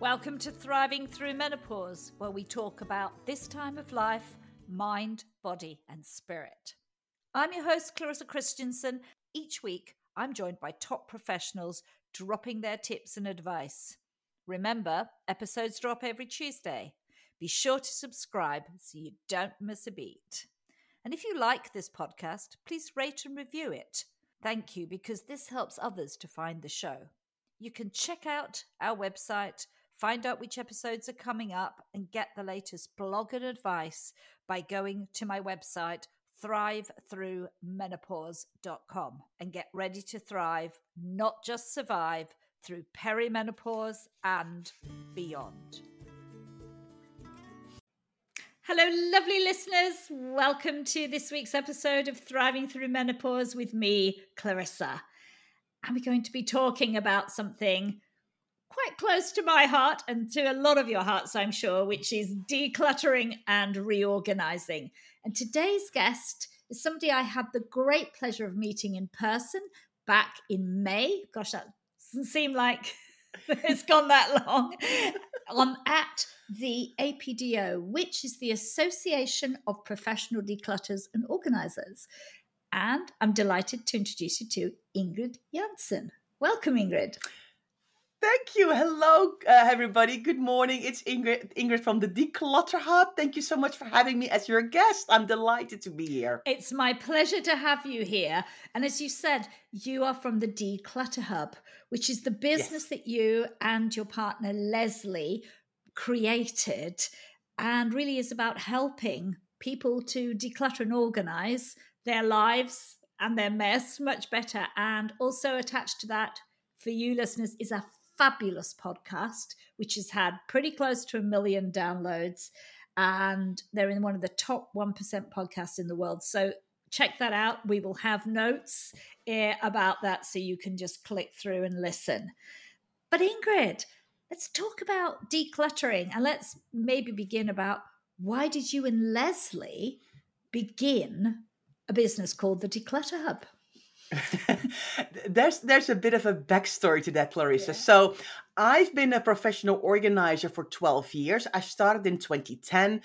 Welcome to Thriving Through Menopause, where we talk about this time of life, mind, body, and spirit. I'm your host, Clarissa Christensen. Each week, I'm joined by top professionals dropping their tips and advice. Remember, episodes drop every Tuesday. Be sure to subscribe so you don't miss a beat. And if you like this podcast, please rate and review it. Thank you because this helps others to find the show. You can check out our website, find out which episodes are coming up, and get the latest blog and advice by going to my website, thrivethroughmenopause.com, and get ready to thrive, not just survive, through perimenopause and beyond. Hello, lovely listeners. Welcome to this week's episode of Thriving Through Menopause with me, Clarissa. And we're going to be talking about something quite close to my heart and to a lot of your hearts, I'm sure, which is decluttering and reorganizing. And today's guest is somebody I had the great pleasure of meeting in person back in May. Gosh, that doesn't seem like it's gone that long. I'm at the APDO, which is the Association of Professional Declutters and Organizers. And I'm delighted to introduce you to Ingrid Jansen. Welcome, Ingrid. Thank you. Hello, uh, everybody. Good morning. It's Ingrid, Ingrid from the Declutter Hub. Thank you so much for having me as your guest. I'm delighted to be here. It's my pleasure to have you here. And as you said, you are from the Declutter Hub, which is the business yes. that you and your partner Lesley created and really is about helping people to declutter and organize their lives and their mess much better. And also attached to that, for you listeners, is a fabulous podcast, which has had pretty close to a million downloads. And they're in one of the top 1% podcasts in the world. So check that out. We will have notes uh, about that so you can just click through and listen. But Ingrid, let's talk about decluttering and let's maybe begin about why did you and Lesley begin a business called the Declutter Hub? there's there's a bit of a backstory to that, Clarissa. Yeah. So I've been a professional organizer for 12 years. I started in 2010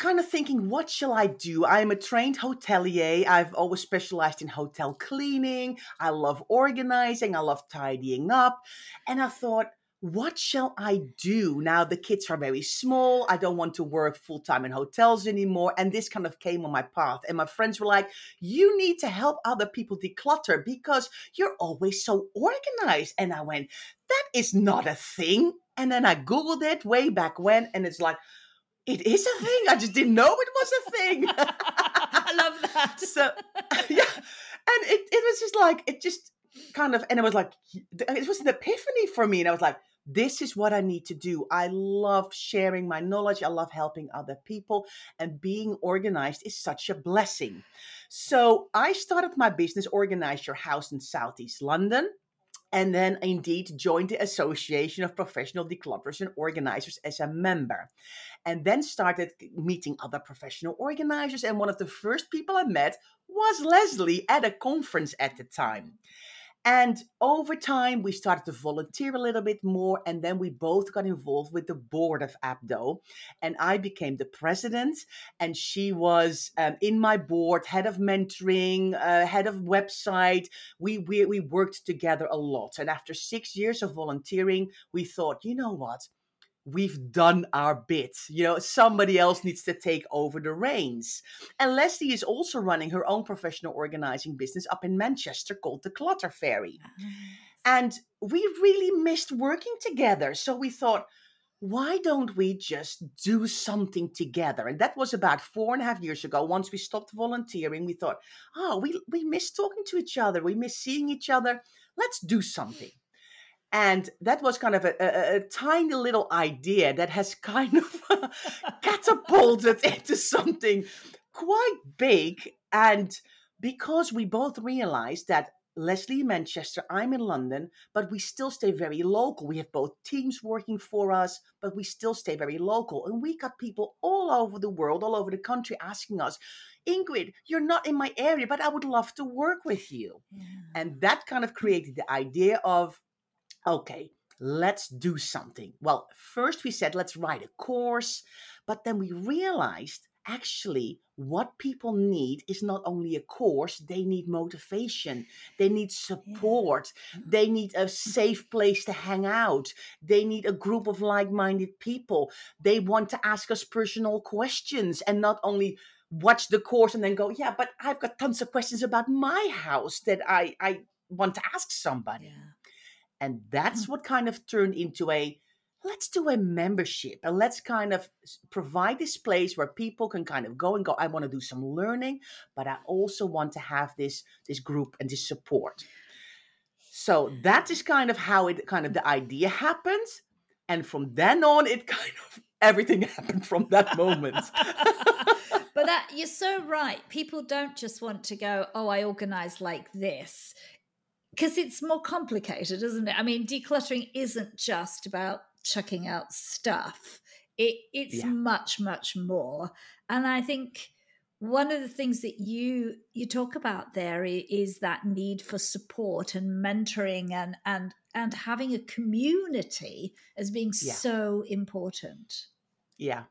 kind of thinking, what shall I do? I'm a trained hotelier. I've always specialized in hotel cleaning. I love organizing. I love tidying up. And I thought, what shall I do now? The kids are very small. I don't want to work full time in hotels anymore. And this kind of came on my path. And my friends were like, You need to help other people declutter because you're always so organized. And I went, That is not a thing. And then I Googled it way back when, and it's like, it is a thing. I just didn't know it was a thing. I love that. So, yeah. And it, it was just like, it just kind of, and it was like, it was an epiphany for me. And I was like, this is what I need to do. I love sharing my knowledge. I love helping other people, and being organized is such a blessing. So I started my business, Organize Your House in Southeast London. And then indeed joined the Association of Professional Declutterers and Organizers as a member. And then started meeting other professional organizers. And one of the first people I met was Lesley at a conference at the time. And over time, we started to volunteer a little bit more. And then we both got involved with the board of APDO. And I became the president. And she was um, in my board, head of mentoring, uh, head of website. We, we, we worked together a lot. And after six years of volunteering, we thought, you know what? We've done our bit. You know, somebody else needs to take over the reins. And Lesley is also running her own professional organizing business up in Manchester called the Clutter Fairy. Ah, and we really missed working together. So we thought, why don't we just do something together? And that was about four and a half years ago. Once we stopped volunteering, we thought, oh, we, we miss talking to each other. We miss seeing each other. Let's do something. And that was kind of a, a, a tiny little idea that has kind of catapulted into something quite big. And because we both realized that Lesley in Manchester, I'm in London, but we still stay very local. We have both teams working for us, but we still stay very local. And we got people all over the world, all over the country asking us, Ingrid, you're not in my area, but I would love to work with you. Yeah. And that kind of created the idea of okay, let's do something. Well, first we said, let's write a course, but then we realized actually what people need is not only a course, they need motivation, they need support, yeah. they need a safe place to hang out, they need a group of like minded people. They want to ask us personal questions and not only watch the course and then go, yeah, but I've got tons of questions about my house that I, I want to ask somebody. Yeah. And that's hmm. what kind of turned into a let's do a membership and let's kind of provide this place where people can kind of go and go. I want to do some learning but i also want to have this this group and this support. So that is kind of how it kind of the idea happens and from then on it kind of everything happened from that moment. But that you're so right. People don't just want to go oh i organize like this because it's more complicated isn't it i mean decluttering isn't just about chucking out stuff. It, it's yeah. much, much more. And I think one of the things that you you talk about there is that need for support and mentoring and and and having a community as being yeah. so important. Yeah,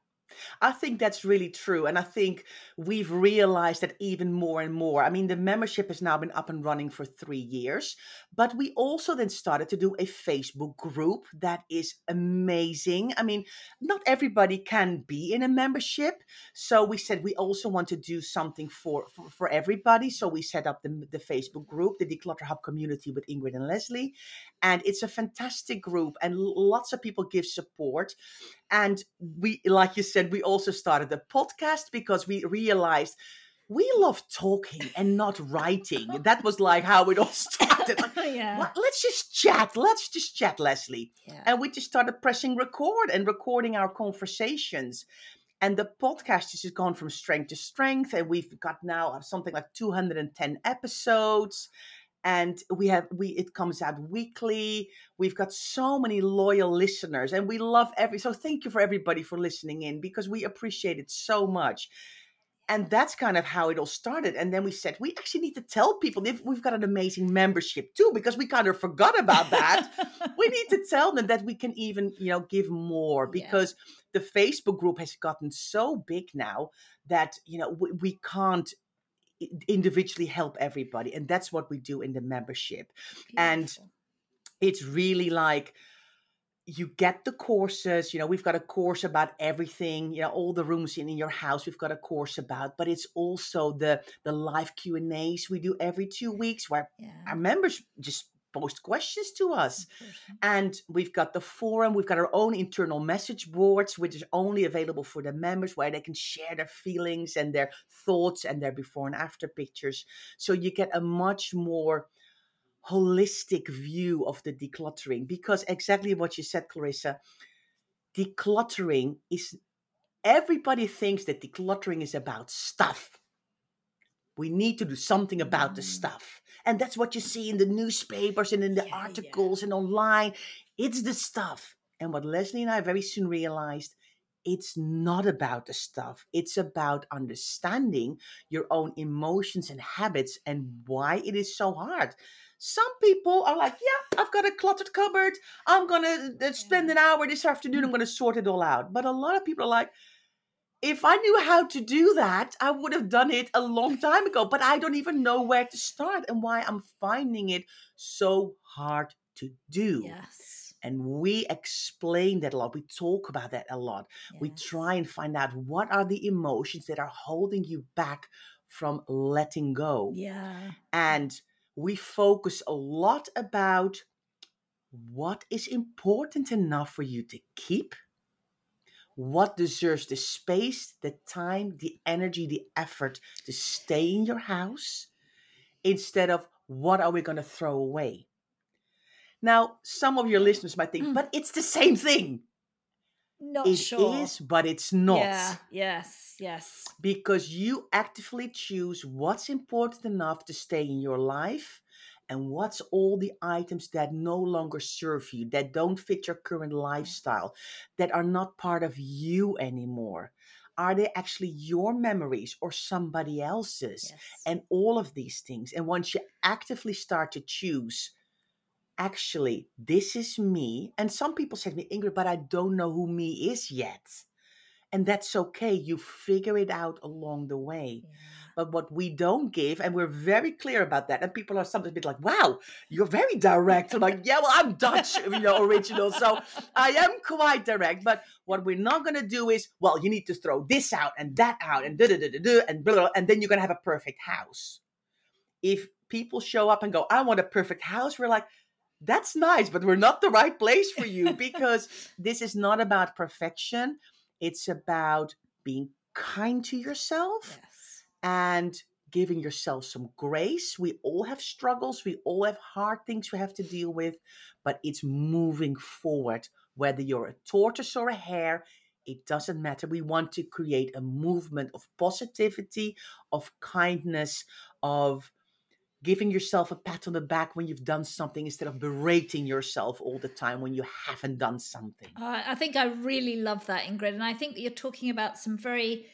I think that's really true. And I think we've realized that even more and more. I mean, the membership has now been up and running for three years, but we also then started to do a Facebook group that is amazing. I mean, not everybody can be in a membership. So we said we also want to do something for, for, for everybody. So we set up the, the Facebook group, the Declutter Hub community with Ingrid and Lesley. And it's a fantastic group, and lots of people give support. And we, like you said, we also started a podcast because we realized we love talking and not writing. that was like how it all started. Like, yeah. well, let's just chat. Let's just chat, Lesley. Yeah. And we just started pressing record and recording our conversations. And the podcast has just gone from strength to strength. And we've got now uh, something like 210 episodes and we have we it comes out weekly. We've got so many loyal listeners and we love every so thank you for everybody for listening in because we appreciate it so much. And that's kind of how it all started and then we said we actually need to tell people if we've got an amazing membership too because we kind of forgot about that. We need to tell them that we can even you know give more because yeah. the facebook group has gotten so big now that you know we, we can't individually help everybody and that's what we do in the membership Beautiful. and it's really like you get the courses you know we've got a course about everything you know all the rooms in, in your house we've got a course about but it's also the the live q and a's we do every two weeks where yeah. our members just post questions to us. And we've got the forum, we've got our own internal message boards, which is only available for the members, where they can share their feelings and their thoughts and their before and after pictures. So you get a much more holistic view of the decluttering because exactly what you said, Clarissa, decluttering is everybody thinks that decluttering is about stuff. We need to do something about the mm. stuff. And that's what you see in the newspapers and in the yeah, articles yeah. and online. It's the stuff. And what Lesley and I very soon realized it's not about the stuff. It's about understanding your own emotions and habits and why it is so hard. Some people are like, yeah, I've got a cluttered cupboard. I'm going to uh, spend an hour this afternoon. I'm going to sort it all out. But a lot of people are like, if I knew how to do that, I would have done it a long time ago. But I don't even know where to start and why I'm finding it so hard to do. Yes. And we explain that a lot. We talk about that a lot. Yes. We try and find out what are the emotions that are holding you back from letting go. Yeah. And we focus a lot about what is important enough for you to keep what deserves the space, the time, the energy, the effort to stay in your house instead of what are we going to throw away? Now, some of your listeners might think, mm. but it's the same thing. Not it sure. It is, but it's not. Yeah, yes, yes. Because you actively choose what's important enough to stay in your life and what's all the items that no longer serve you, that don't fit your current lifestyle, that are not part of you anymore? Are they actually your memories or somebody else's? Yes. And all of these things. And once you actively start to choose, actually, this is me. And some people say to me, Ingrid, but I don't know who me is yet. And that's okay. You figure it out along the way. Yeah. But what we don't give, and we're very clear about that, and people are sometimes a bit like, wow, you're very direct. I'm like, yeah, well, I'm Dutch, you know, original. So I am quite direct. But what we're not going to do is, well, you need to throw this out and that out and da da da da da and blah, blah, and then you're going to have a perfect house. If people show up and go, I want a perfect house, we're like, that's nice, but we're not the right place for you because this is not about perfection. It's about being kind to yourself Yes. and giving yourself some grace. We all have struggles, we all have hard things we have to deal with, but it's moving forward. Whether you're a tortoise or a hare, it doesn't matter. We want to create a movement of positivity, of kindness, of giving yourself a pat on the back when you've done something instead of berating yourself all the time when you haven't done something. Uh, I think I really love that, Ingrid. And I think that you're talking about some very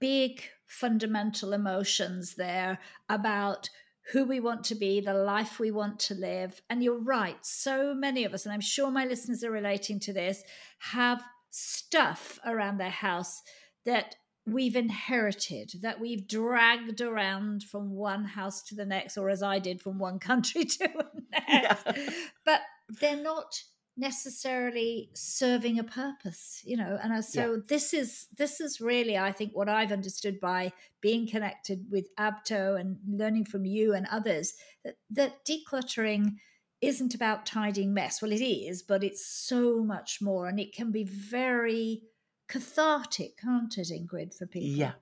big fundamental emotions there about who we want to be, the life we want to live. And you're right, so many of us, and I'm sure my listeners are relating to this, have stuff around their house that we've inherited, that we've dragged around from one house to the next, or as I did, from one country to the next. Yeah. But they're not necessarily serving a purpose you know and so this is this is really i think what i've understood by being connected with APDO and learning from you and others that, that decluttering isn't about tidying mess well it is but it's so much more and it can be very cathartic can't it ingrid for people Yeah.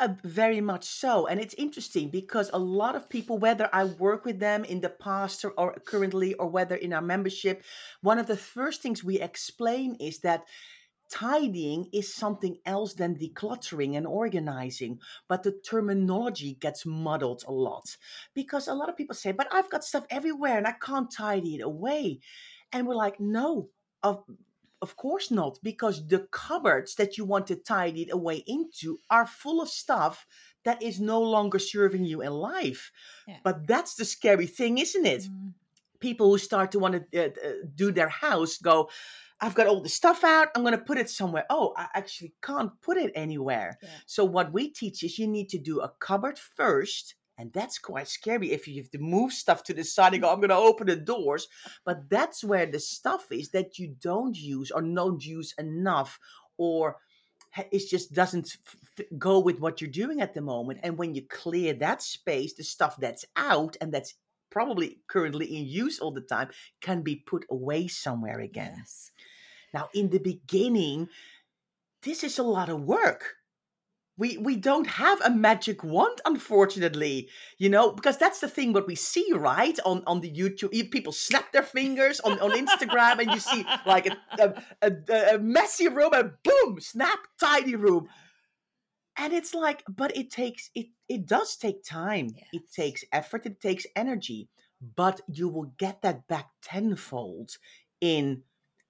Uh, very much so. And it's interesting because a lot of people, whether I work with them in the past or, or currently, or whether in our membership, one of the first things we explain is that tidying is something else than decluttering and organizing. But the terminology gets muddled a lot because a lot of people say, but I've got stuff everywhere and I can't tidy it away. And we're like, no, of of course not, because the cupboards that you want to tidy it away into are full of stuff that is no longer serving you in life. Yeah. But that's the scary thing, isn't it? Mm, People who start to want to uh, uh, do their house go, I've got all the stuff out, I'm going to put it somewhere. Oh, I actually can't put it anywhere. Yeah. So, what we teach is you need to do a cupboard first. And that's quite scary if you have to move stuff to the side and go, I'm going to open the doors. But that's where the stuff is that you don't use or don't use enough or it just doesn't f- go with what you're doing at the moment. And when you clear that space, the stuff that's out and that's probably currently in use all the time can be put away somewhere again. yes Now, in the beginning, this is a lot of work. We we don't have a magic wand, unfortunately. You know, because that's the thing what we see, right? On on the YouTube, people snap their fingers on, on Instagram, and you see like a, a, a, a messy room, and boom, snap, tidy room. And it's like, but it takes it it does take time. It takes effort, it takes energy, but you will get that back tenfold in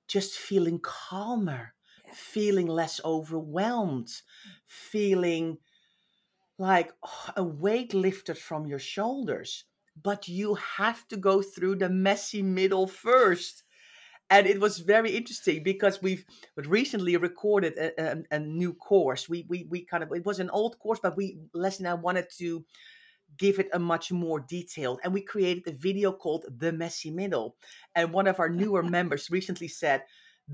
just feeling calmer, Yes. Feeling less overwhelmed, feeling like oh, a weight lifted from your shoulders. But you have to go through the messy middle first. And it was very interesting because we've recently recorded a, a, a new course. We, we we kind of it was an old course, but we Lesley and I wanted to give it a much more detailed. And we created a video called The Messy Middle. And one of our newer members recently said,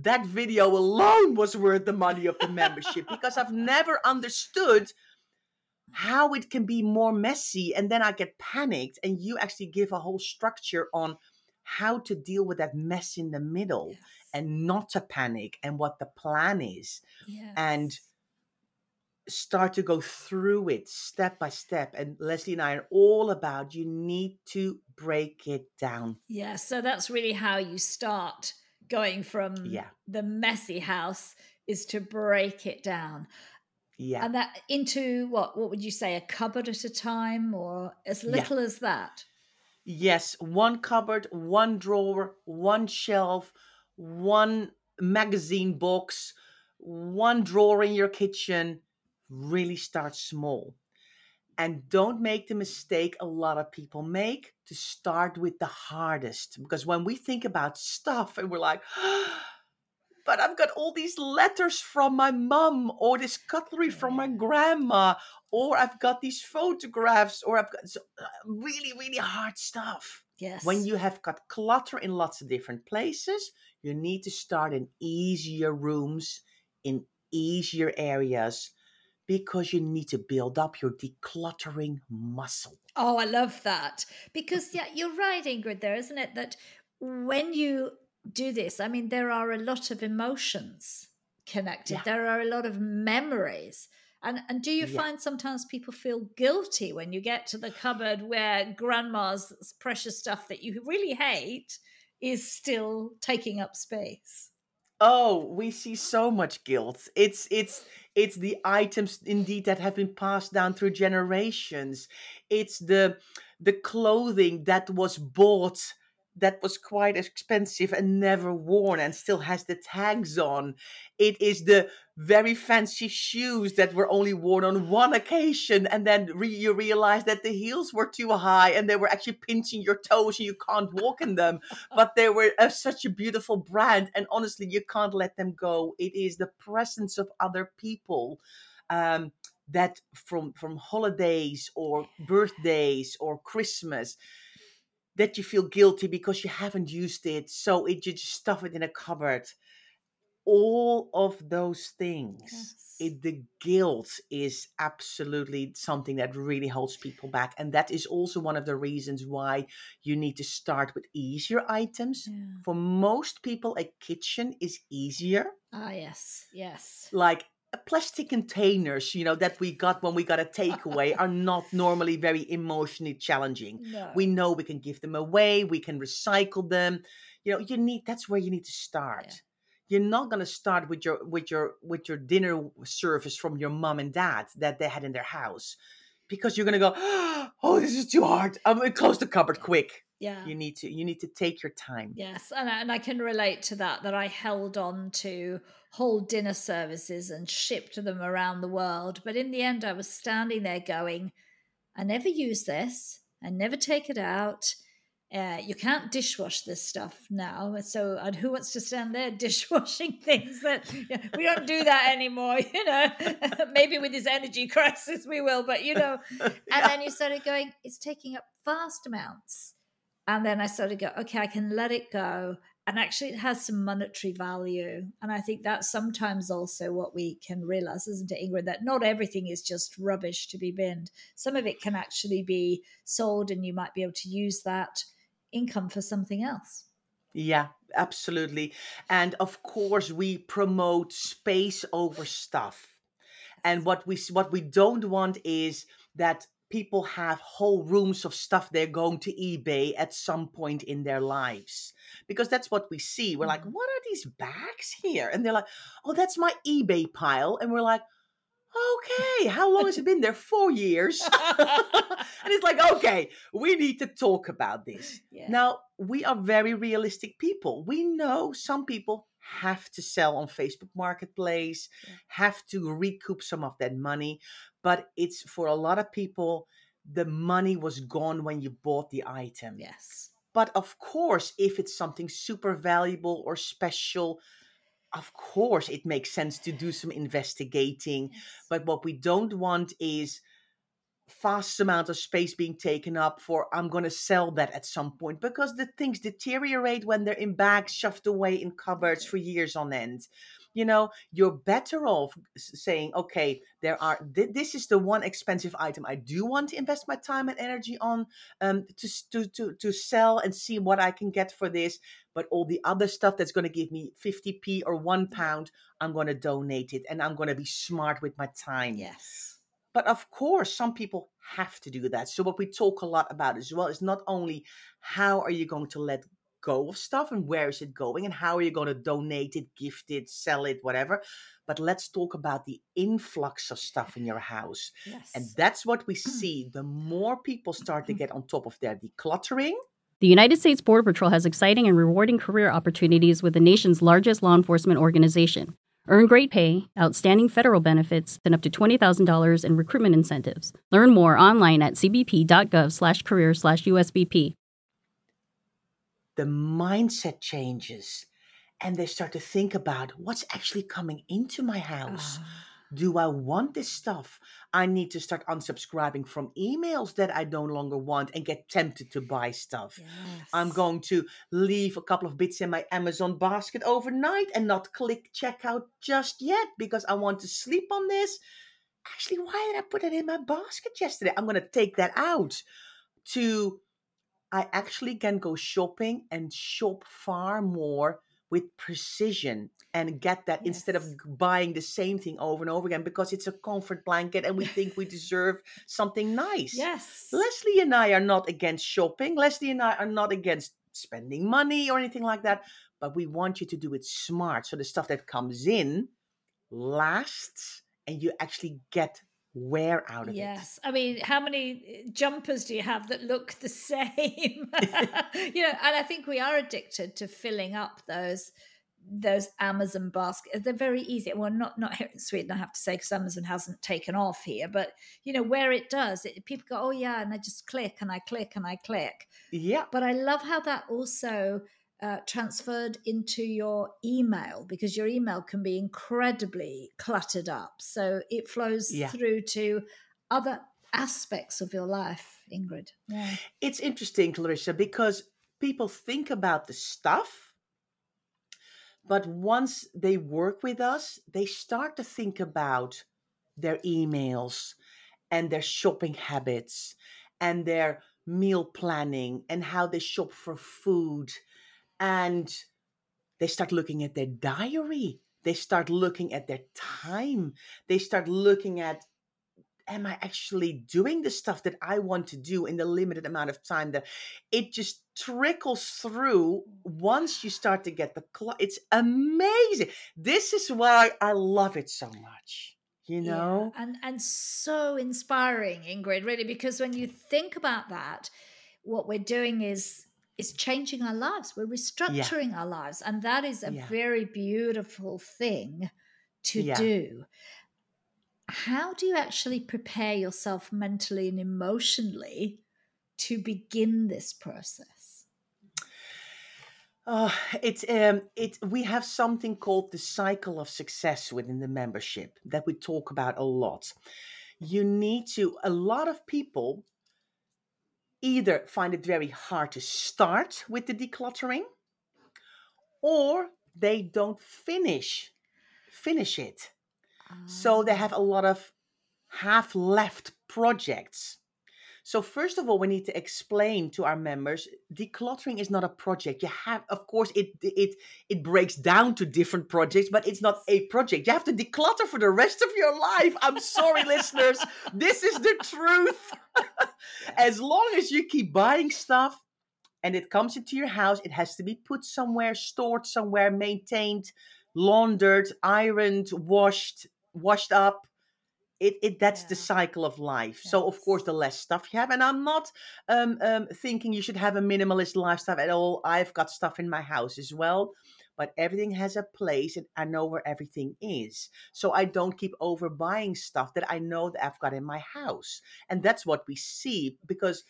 that video alone was worth the money of the membership because I've never understood how it can be more messy. And then I get panicked. And you actually give a whole structure on how to deal with that mess in the middle Yes. and not to panic and what the plan is and start to go through it step by step. And Lesley and I are all about you need to break it down. Yeah, so that's really how you start going from Yeah. the messy house is to break it down. Yeah. And that into what what would you say a cupboard at a time or as Yeah. little as that? Yes, one cupboard, one drawer, one shelf, one magazine box, one drawer in your kitchen. Really start small. And don't make the mistake a lot of people make to start with the hardest. Because when we think about stuff and we're like, but I've got all these letters from my mum, or this cutlery from my grandma, or I've got these photographs, or I've got so, uh, really, really hard stuff. Yes. When you have got clutter in lots of different places, you need to start in easier rooms, in easier areas, because you need to build up your decluttering muscle. Oh, I love that. Because, yeah, you're right, Ingrid, there, isn't it? That when you do this, I mean, there are a lot of emotions connected, yeah. there are a lot of memories. And, and do you yeah. find sometimes people feel guilty when you get to the cupboard where grandma's precious stuff that you really hate is still taking up space? Oh, we see so much guilt. It's it's it's the items indeed that have been passed down through generations. It's the the clothing that was bought that was quite expensive and never worn and still has the tags on. It is the very fancy shoes that were only worn on one occasion and then re- you realize that the heels were too high and they were actually pinching your toes and you can't walk in them. But they were uh, such a beautiful brand and honestly you can't let them go. It is the presence of other people um, that from from holidays or birthdays or christmas that you feel guilty because you haven't used it. So it you just stuff it in a cupboard all of those things yes. it, the guilt is absolutely something that really holds people back and that is also one of the reasons why you need to start with easier items yeah. for most people a kitchen is easier ah yes yes like plastic containers, you know, that we got when we got a takeaway are not normally very emotionally challenging. No. We know we can give them away, we can recycle them. You know, you need that's where you need to start. Yeah. You're not going to start with your with your with your dinner service from your mom and dad that they had in their house because you're going to go, "Oh, this is too hard. I'm going to close the cupboard quick." yeah you need to you need to take your time yes and I, and I can relate to that that i held on to whole dinner services and shipped them around the world but in the end i was standing there going i never use this i never take it out uh, you can't dishwash this stuff now. So, and who wants to stand there dishwashing things that you know, we don't do that anymore? You know, maybe with this energy crisis we will, but you know. And yeah. then you started going, it's taking up vast amounts and then I started go, okay, I can let it go. And actually, it has some monetary value. And I think that's sometimes also what we can realize, isn't it, Ingrid? That not everything is just rubbish to be binned. Some of it can actually be sold, and you might be able to use that income for something else. Yeah, absolutely. And of course, we promote space over stuff. And what we what we don't want is that people have whole rooms of stuff they're going to eBay at some point in their lives. Because that's what we see. We're like, mm-hmm. what are these bags here? And they're like, oh, that's my eBay pile. And we're like, okay, how long has it been there? Four years. and it's like, okay, we need to talk about this. Yeah. Now, we are very realistic people. We know some people have to sell on Facebook Marketplace, yeah. have to recoup some of that money but it's for a lot of people the money was gone when you bought the item yes but of course if it's something super valuable or special of course it makes sense to do some investigating yes. but what we don't want is fast amount of space being taken up for i'm going to sell that at some point because the things deteriorate when they're in bags shoved away in cupboards for years on end. You know you're better off saying okay there are th- this is the one expensive item i do want to invest my time and energy on um, to, to to to sell and see what i can get for this but all the other stuff that's going to give me 50p or 1 mm-hmm. pound i'm going to donate it and i'm going to be smart with my time yes but of course some people have to do that so what we talk a lot about as well is not only how are you going to let go of stuff and where is it going and how are you going to donate it, gift it, sell it, whatever. But let's talk about the influx of stuff in your house. Yes. And that's what we mm. see. The more people start to mm-hmm. get on top of their decluttering, the United States Border Patrol has exciting and rewarding career opportunities with the nation's largest law enforcement organization. Earn great pay, outstanding federal benefits, and up to $20,000 in recruitment incentives. Learn more online at cbp.gov slash career slash USBP. The mindset changes and they start to think about what's actually coming into my house. Ah, Do I want this stuff? I need to start unsubscribing from emails that I no longer want and get tempted to buy stuff. I'm going to leave a couple of bits in my Amazon basket overnight and not click checkout just yet because I want to sleep on this. Actually, why did I put it in my basket yesterday? I'm going to take that out to I actually can go shopping and shop far more with precision and get that instead of buying the same thing over and over again because it's a comfort blanket and we think we deserve something nice. Yes. Lesley and I are not against shopping. Lesley and I are not against spending money or anything like that, but we want you to do it smart so the stuff that comes in lasts and you actually get wear out of it. Yes. I mean, how many uh, jumpers do you have that look the same? you know, and I think we are addicted to filling up those those Amazon baskets. They're very easy. Well, not not here in Sweden, I have to say, because Amazon hasn't taken off here. But you know, where it does, it, people go, "Oh yeah," and I just click and I click and I click. Yeah. But I love how that also uh, transferred into your email because your email can be incredibly cluttered up. So it flows Yeah. through to other aspects of your life, Ingrid. Yeah. It's interesting, Clarissa, because people think about the stuff, but once they work with us, they start to think about their emails and their shopping habits and their meal planning and how they shop for food. And they start looking at their diary. They start looking at their time. They start looking at am I actually doing the stuff that I want to do in the limited amount of time that it just trickles through once you start to get the it's amazing. This is why I love it so much. You know? Yeah, and and so inspiring, Ingrid, really, because when you think about that, what we're doing is is changing our lives. We're restructuring our lives, and that is a Yeah. very beautiful thing to Yeah. do. How do you actually prepare yourself mentally and emotionally to begin this process? Oh, it's um it we have something called the cycle of success within the membership that we talk about a lot. You need to a lot of people either find it very hard to start with the decluttering or they don't finish finish it. So they Ah, have a lot of half left projects. So first of all, we need to explain to our members decluttering is not a project. You have, of course, it it it breaks down to different projects, but it's not a project. You have to declutter for the rest of your life. I'm sorry, listeners. This is the truth. as long as you keep buying stuff and it comes into your house, it has to be put somewhere, stored somewhere, maintained, laundered, ironed, washed, washed up. It, it that's the cycle of life. So of course, the less stuff you have, and I'm not um, um, thinking you should have a minimalist lifestyle at all. I've got stuff in my house as well, but everything has a place, and I know where everything is. So I don't keep overbuying stuff that I know that I've got in my house, and that's what we see because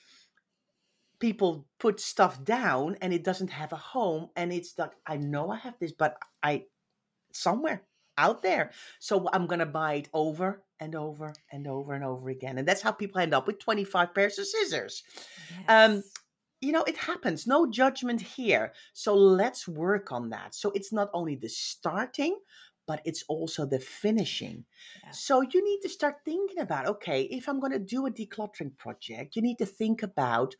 people put stuff down and it doesn't have a home and it's like i know i have this but i somewhere out there. So i'm gonna buy it over and over and over and over again and that's how people end up with 25 pairs of scissors. Um, you know it happens no judgment here. So let's work on that. So it's not only the starting but it's also the finishing. Yeah. so you need to start thinking about okay if i'm going to do a decluttering project you need to think about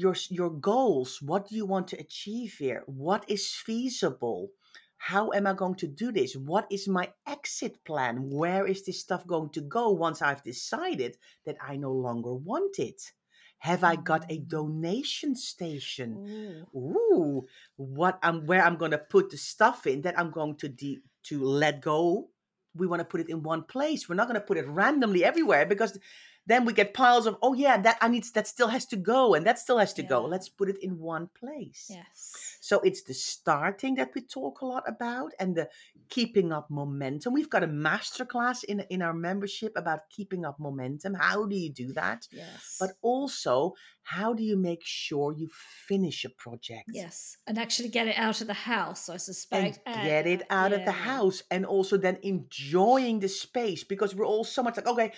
your your goals. What do you want to achieve here? What is feasible how am i going to do this? What is my exit plan? Where is this stuff going to go once i've decided that i no longer want it? Have i got a Mm. donation station? Ooh. ooh what i'm where i'm going to put the stuff in that i'm going to de- to let go? We want to put it in one place. We're not going to put it randomly everywhere because then we get piles of oh yeah that i need that still has to go and that still has to go. Let's put it in one place. Yes. so it's the starting that we talk a lot about and the keeping up momentum. We've got a masterclass in in our membership about keeping up momentum. How do you do that? Yes. but also how do you make sure you finish a project? Yes, and actually get it out of the house. I suspect. and get it Uh, out of the house and also then enjoying the space because we're all so much like okay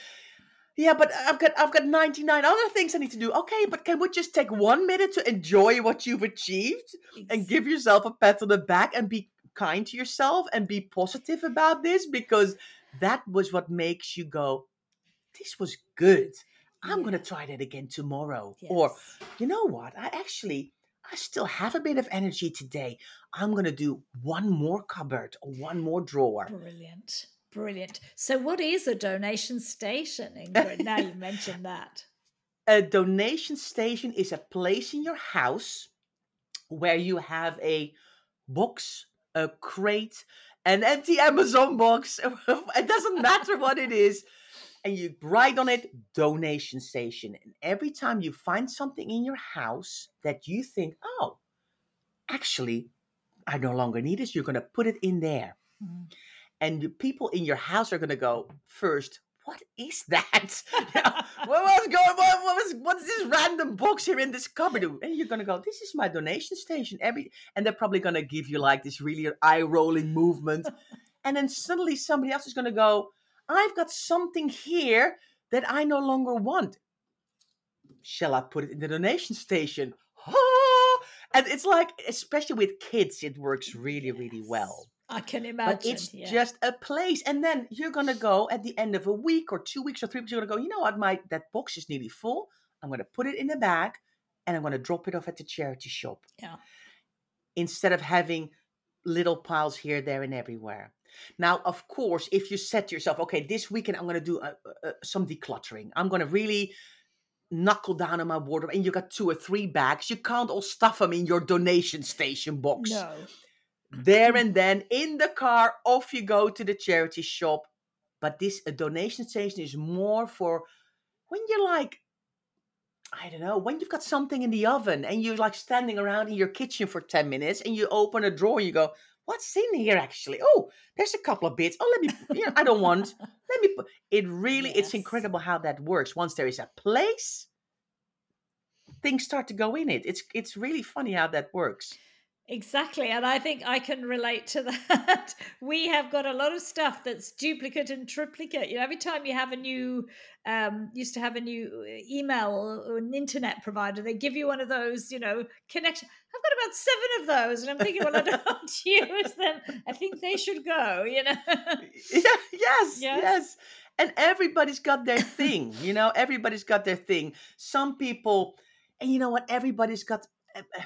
yeah but i've got i've got 99 other things i need to do okay but can we just take one minute to enjoy what you've achieved and give yourself a pat on the back and be kind to yourself and be positive about this because that was what makes you go this was good i'm going to try that again tomorrow or you know what? I actually, I still have a bit of energy today. I'm going to do one more cupboard or one more drawer. Brilliant. Brilliant. So, what is a donation station, Ingrid? now you mentioned that. A donation station is a place in your house where you have a box, a crate, an empty Amazon box. it doesn't matter what it is. And you write on it donation station. And every time you find something in your house that you think, oh, actually, I no longer need this, you're going to put it in there. Mm. And people in your house are going to go first what is that? Yeah, what was going what, what was what's this random box here in this cupboard? And you're going to go this is my donation station every and they're probably going to give you like this really eye rolling movement. And then suddenly somebody else is going to go i've got something here that i no longer want. Shall i put it in the donation station? Ah! and it's like especially with kids it works really really well I can imagine. but it's yeah. just a place. And then you're gonna go at the end of a week or two weeks or three weeks, you're gonna go, you know what, my that box is nearly full. I'm gonna put it in a bag and I'm gonna drop it off at the charity shop. Yeah. Instead of having little piles here, there, and everywhere. Now, of course, if you set yourself, okay, this weekend I'm gonna do uh uh some decluttering. I'm gonna really knuckle down on my wardrobe and you got two or three bags you can't all stuff them in your donation station box No. There and then in the car off you go to the charity shop. But this a donation station is more for when you're like i don't know when you've got something in the oven and you're like standing around in your kitchen for 10 minutes and you open a drawer and you go what's in here actually? Oh there's a couple of bits. Oh let me you know, i don't want let me put it really it's incredible how that works. Once there is a place things start to go in it. It's it's really funny how that works Exactly. And I think I can relate to that. we have got a lot of stuff that's duplicate and triplicate. You know, every time you have a new, um, used to have a new uh, email or an internet provider, they give you one of those, you know, connection. I've got about seven of those. And I'm thinking, well, I don't use them. I think they should go, you know? yeah, yes, Yes. yes. And everybody's got their thing, you know, everybody's got their thing. Some people, and you know what, everybody's got, uh, uh,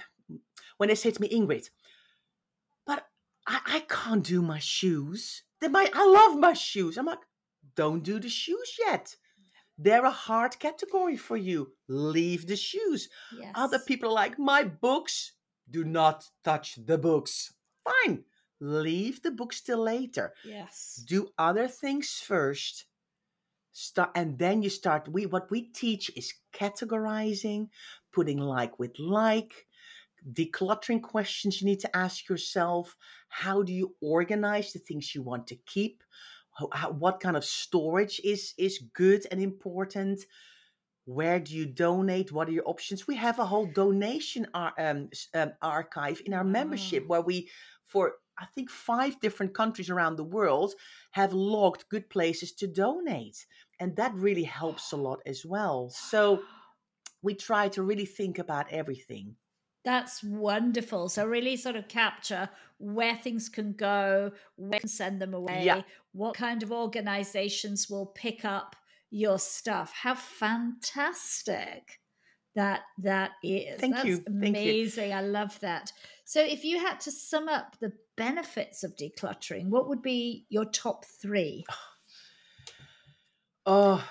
when they say to me, Ingrid, but I, I can't do my shoes. They might, I love my shoes. I'm like, don't do the shoes yet. They're a hard category for you. Leave the shoes. yes. Other people are like, my books, do not touch the books. Fine. Leave the books till later Yes. do other things first start and then you start we what we teach is categorizing putting like with like decluttering questions you need to ask yourself. How do you organize the things you want to keep? How- how- what kind of storage is is good and important? Where do you donate? What are your options? We have a whole donation ar- um, um, archive in our membership where we for i think five different countries around the world have logged good places to donate and that really helps a lot as well. So we try to really think about everything That's wonderful. So really sort of capture where things can go, where you can send them away, what kind of organizations will pick up your stuff. How fantastic that that is. Thank That's you. Thank you. amazing. I love that. So if you had to sum up the benefits of decluttering, what would be your top three? Oh,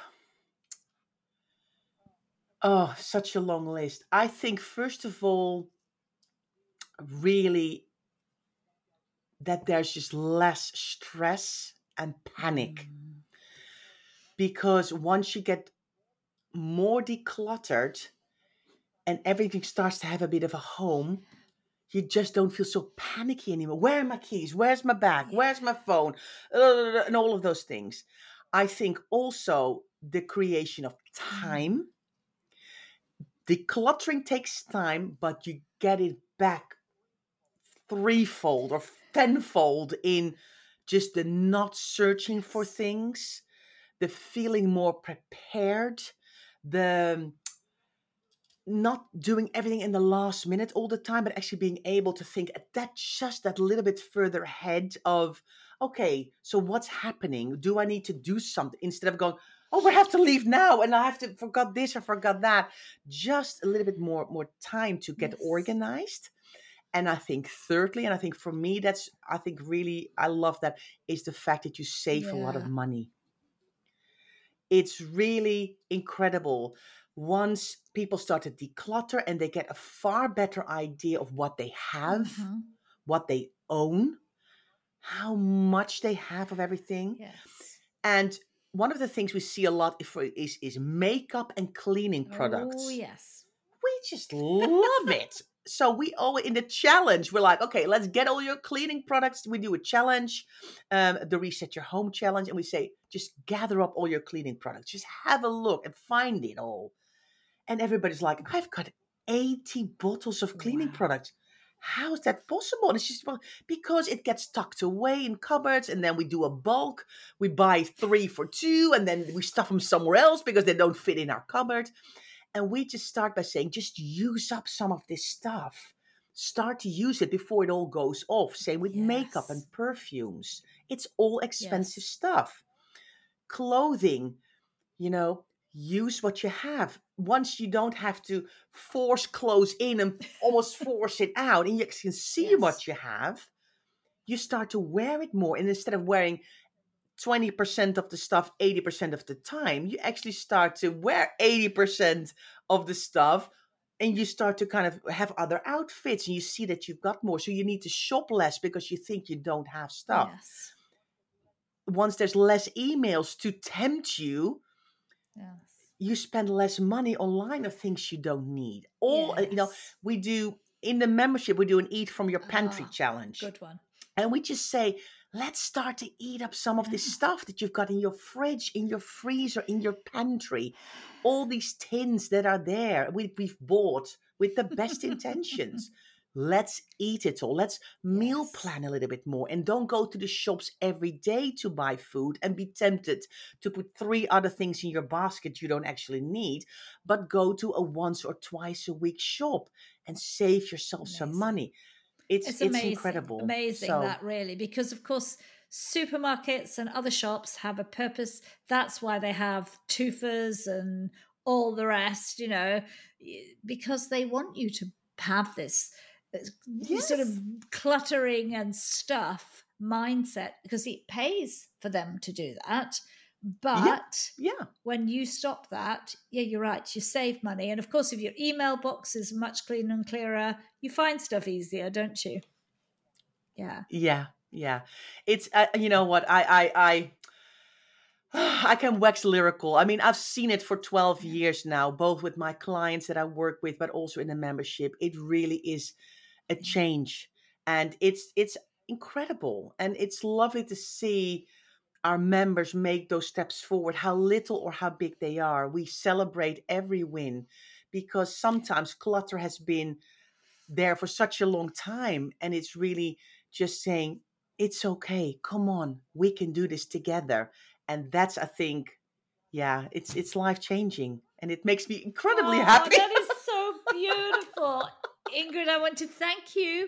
oh, such a long list. I think, first of all, really that there's just less stress and panic Mm, because once you get more decluttered and everything starts to have a bit of a home, you just don't feel so panicky anymore. Where are my keys? Where's my bag? Where's my phone? Uh, and all of those things. I think also the creation of Mm. time. The decluttering takes time, but you get it back threefold or tenfold in just the not searching for things, the feeling more prepared, the not doing everything in the last minute all the time, but actually being able to think at that just that little bit further ahead of, okay, so what's happening? Do I need to do something instead of going, oh, we have to leave now and I have to forgot this or forgot that. Just a little bit more more time to get Yes. organized. And I think thirdly, and I think for me, that's I think really I love that is the fact that you save a lot of money. It's really incredible once people start to declutter and they get a far better idea of what they have, Mhm. what they own, how much they have of everything. Yes. And one of the things we see a lot is is makeup and cleaning products. Oh, yes. We just love it. So we always in the challenge, we're like, okay, let's get all your cleaning products. We do a challenge, um, the reset your home challenge, and we say, just gather up all your cleaning products. Just have a look and find it all. And everybody's like, I've got 80 bottles of cleaning Wow. products. How is that possible? And it's just well, because it gets tucked away in cupboards, and then we do a bulk. We buy three for two, and then we stuff them somewhere else because they don't fit in our cupboard. And we just start by saying, just use up some of this stuff. Start to use it before it all goes off. Same with makeup and perfumes. It's all expensive Yes. stuff. Clothing, you know, use what you have. Once you don't have to force clothes in and almost force it out, and you can see Yes. what you have, you start to wear it more. And instead of wearing 20% of the stuff 80% of the time, you actually start to wear 80% of the stuff and you start to kind of have other outfits and you see that you've got more. So you need to shop less because you think you don't have stuff. Yes. Once there's less emails to tempt you, Yes. you spend less money online of things you don't need. All uh, you know, we do in the membership, we do an eat from your pantry Ah, challenge. Good one. And we just say, let's start to eat up some of this stuff that you've got in your fridge, in your freezer, in your pantry. All these tins that are there, we, we've bought with the best intentions. Let's eat it all. Let's meal plan a little bit more and don't go to the shops every day to buy food and be tempted to put three other things in your basket you don't actually need, but go to a once or twice a week shop and save yourself some money. It's, It's it's, amazing. incredible. Amazing So- that really, because of course supermarkets and other shops have a purpose. That's why they have twofers and all the rest, you know, because they want you to have this uh, sort of cluttering and stuff mindset because it pays for them to do that. But Yeah. when you stop that, yeah, you're right, you save money. And of course, if your email box is much cleaner and clearer, you find stuff easier, don't you? Yeah. Yeah, yeah. It's uh, you know what I I I I can wax lyrical. I mean, I've seen it for 12 years now, both with my clients that I work with, but also in the membership. It really is a change, and it's it's incredible, and it's lovely to see our members make those steps forward, how little or how big they are. We celebrate every win because sometimes clutter has been there for such a long time, and it's really just saying it's okay come on we can do this together and that's i think yeah it's it's life changing and it makes me incredibly Oh, happy That is so beautiful. Ingrid, I want to thank you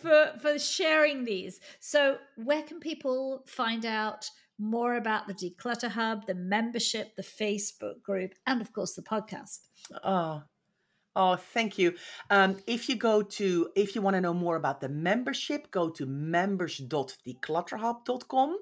for for sharing these. So, where can people find out more about the Declutter Hub, the membership, the Facebook group, and of course the podcast? oh oh thank you um, if you go to if you want to know more about the membership go to members.declutterhub.com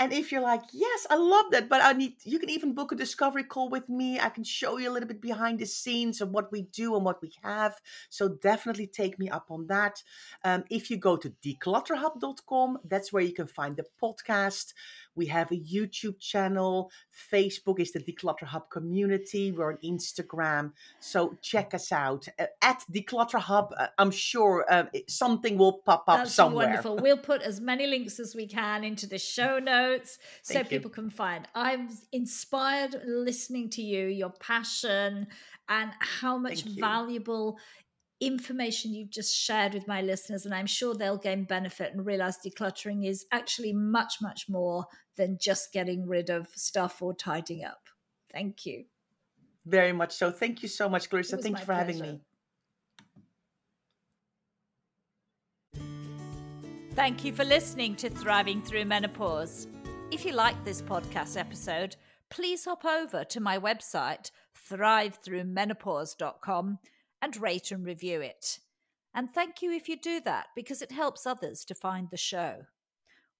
And if you're like, yes, I love that, but I need, you can even book a discovery call with me. I can show you a little bit behind the scenes of what we do and what we have. So definitely take me up on that. Um, if you go to declutterhub.com, that's where you can find the podcast. We have a YouTube channel. Facebook is the Declutter Hub community. We're on Instagram. So check us out at Declutter Hub. Uh, I'm sure uh, something will pop up That's somewhere. wonderful. We'll put as many links as we can into the show notes so Thank you. people can find. I'm inspired listening to you, your passion, and how much valuable information you've just shared with my listeners. And I'm sure they'll gain benefit and realize decluttering is actually much, much more than just getting rid of stuff or tidying up. Thank you. Very much so. Thank you so much, Clarissa. Thank you for having me. Thank you for listening to Thriving Through Menopause. If you like this podcast episode, please hop over to my website, thrivethroughmenopause.com, and rate and review it. And thank you if you do that because it helps others to find the show.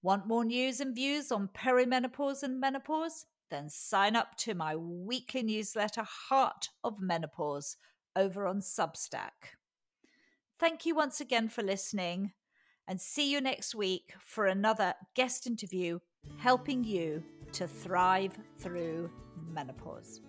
Want more news and views on perimenopause and menopause? Then sign up to my weekly newsletter, Heart of Menopause, over on Substack. Thank you once again for listening and see you next week for another guest interview helping you to thrive through menopause.